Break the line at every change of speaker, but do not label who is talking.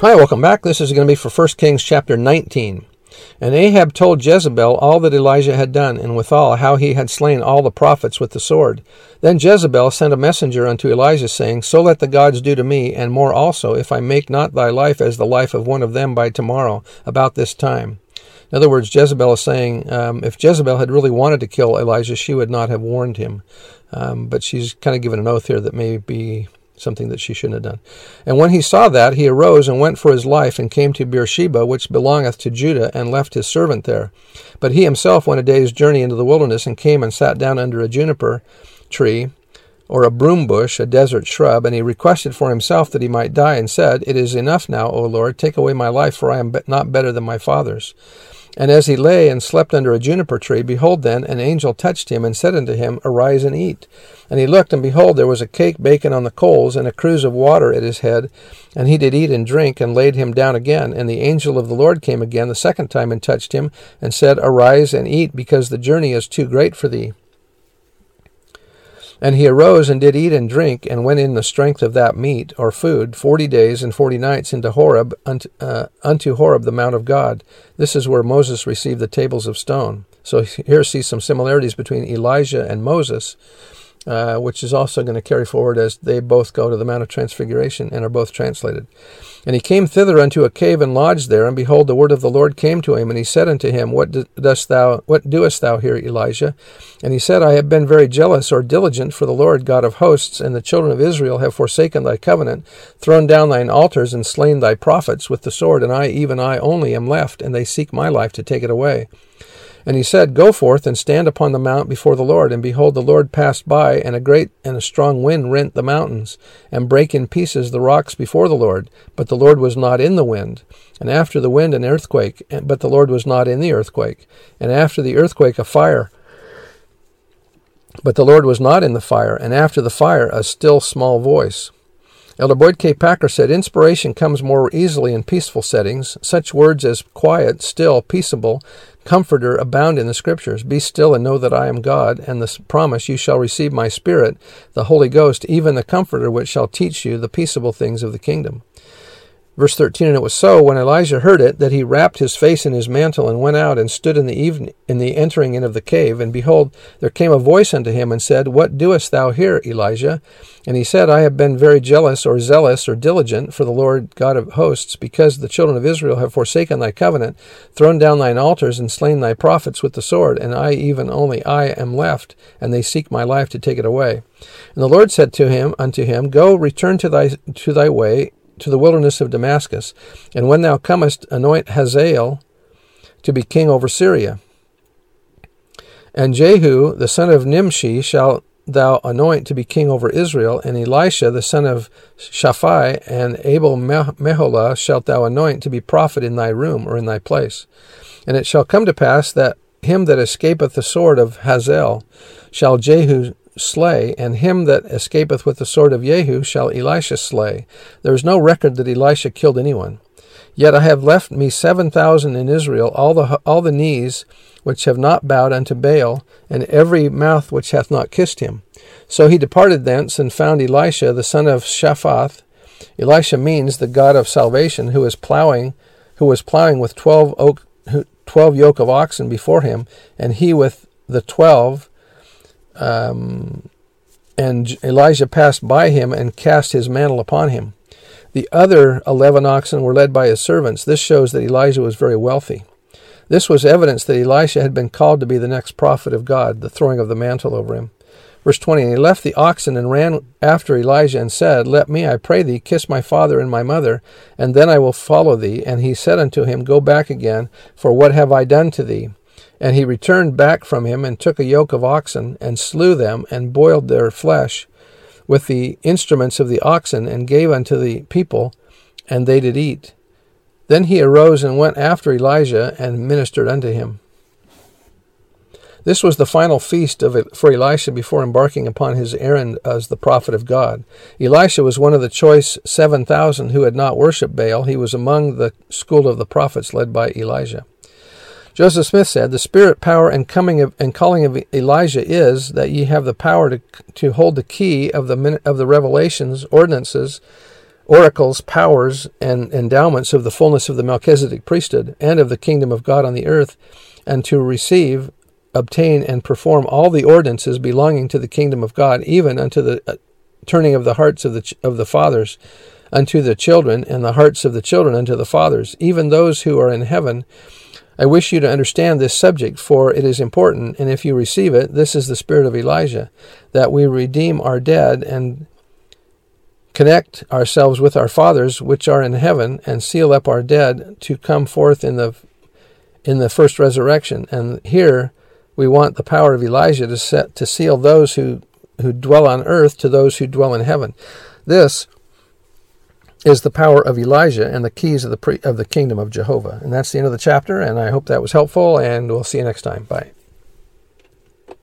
Hi, welcome back. This is going to be for 1 Kings chapter 19. And Ahab told Jezebel all that Elijah had done, and withal how he had slain all the prophets with the sword. Then Jezebel sent a messenger unto Elijah, saying, So let the gods do to me, and more also, if I make not thy life as the life of one of them by tomorrow, about this time. In other words, Jezebel is saying, um, if Jezebel had really wanted to kill Elijah, she would not have warned him. Um, but she's kind of given an oath here that may be something that she shouldn't have done. And when he saw that, he arose and went for his life and came to Beersheba, which belongeth to Judah, and left his servant there. But he himself went a day's journey into the wilderness and came and sat down under a juniper tree or a broom bush, a desert shrub, and he requested for himself that he might die, and said, It is enough now, O Lord, take away my life, for I am not better than my father's. And as he lay and slept under a juniper tree, behold, then an angel touched him and said unto him, Arise and eat. And he looked, and behold, there was a cake baken on the coals, and a cruse of water at his head. And he did eat and drink, and laid him down again. And the angel of the Lord came again the second time and touched him, and said, Arise and eat, because the journey is too great for thee. And he arose and did eat and drink, and went in the strength of that meat or food forty days and forty nights into Horeb, unto, uh, unto Horeb the mount of God. This is where Moses received the tables of stone. So here see some similarities between Elijah and Moses. Uh, which is also going to carry forward as they both go to the Mount of Transfiguration and are both translated. And he came thither unto a cave and lodged there, and behold, the word of the Lord came to him, and he said unto him, What dost thou? What doest thou here, Elijah? And he said, I have been very jealous or diligent for the Lord God of hosts, and the children of Israel have forsaken thy covenant, thrown down thine altars, and slain thy prophets with the sword, and I, even I only, am left, and they seek my life to take it away. And he said, Go forth and stand upon the mount before the Lord. And behold, the Lord passed by, and a great and a strong wind rent the mountains, and brake in pieces the rocks before the Lord. But the Lord was not in the wind. And after the wind, an earthquake, but the Lord was not in the earthquake. And after the earthquake, a fire. But the Lord was not in the fire. And after the fire, a still small voice. Elder Boyd K. Packer said, Inspiration comes more easily in peaceful settings. Such words as quiet, still, peaceable, comforter abound in the Scriptures. Be still and know that I am God, and the promise, You shall receive my Spirit, the Holy Ghost, even the Comforter, which shall teach you the peaceable things of the kingdom. Verse 13 And it was so, when Elijah heard it, that he wrapped his face in his mantle and went out and stood in the evening in the entering in of the cave. And behold, there came a voice unto him and said, What doest thou here, Elijah? And he said, I have been very jealous or zealous or diligent for the Lord God of hosts, because the children of Israel have forsaken thy covenant, thrown down thine altars, and slain thy prophets with the sword. And I, even only I, am left, and they seek my life to take it away. And the Lord said to him unto him, Go, return to thy to thy way to the wilderness of Damascus, and when thou comest, anoint Hazael to be king over Syria. And Jehu, the son of Nimshi, shalt thou anoint to be king over Israel, and Elisha, the son of Shaphat, and Abel Meholah shalt thou anoint to be prophet in thy room or in thy place. And it shall come to pass that him that escapeth the sword of Hazael shall Jehu slay, and him that escapeth with the sword of Jehu shall Elisha slay. There is no record that Elisha killed anyone. Yet I have left me seven thousand in Israel, all the all the knees which have not bowed unto Baal, and every mouth which hath not kissed him. So he departed thence and found Elisha the son of Shaphat. Elisha means the God of salvation, who is plowing, who was plowing with twelve oak, twelve yoke of oxen before him, and he with the twelve um, and Elijah passed by him and cast his mantle upon him. The other eleven oxen were led by his servants. This shows that Elijah was very wealthy. This was evidence that Elisha had been called to be the next prophet of God, the throwing of the mantle over him. Verse 20 And he left the oxen and ran after Elijah and said, Let me, I pray thee, kiss my father and my mother, and then I will follow thee. And he said unto him, Go back again, for what have I done to thee? And he returned back from him and took a yoke of oxen and slew them and boiled their flesh with the instruments of the oxen and gave unto the people and they did eat. Then he arose and went after Elijah and ministered unto him. This was the final feast of for Elisha before embarking upon his errand as the prophet of God. Elisha was one of the choice 7,000 who had not worshipped Baal. He was among the school of the prophets led by Elijah. Joseph Smith said, The spirit, power, and coming of, and calling of Elijah is that ye have the power to, to hold the key of the, of the revelations, ordinances, oracles, powers, and endowments of the fullness of the Melchizedek priesthood and of the kingdom of God on the earth, and to receive obtain and perform all the ordinances belonging to the kingdom of God, even unto the uh, turning of the hearts of the of the fathers unto the children, and the hearts of the children unto the fathers, even those who are in heaven. I wish you to understand this subject, for it is important, and if you receive it, this is the spirit of Elijah, that we redeem our dead and connect ourselves with our fathers which are in heaven, and seal up our dead to come forth in the in the first resurrection. And here we want the power of Elijah to set to seal those who who dwell on earth to those who dwell in heaven. This is the power of Elijah and the keys of the pre, of the kingdom of Jehovah. And that's the end of the chapter and I hope that was helpful and we'll see you next time. Bye.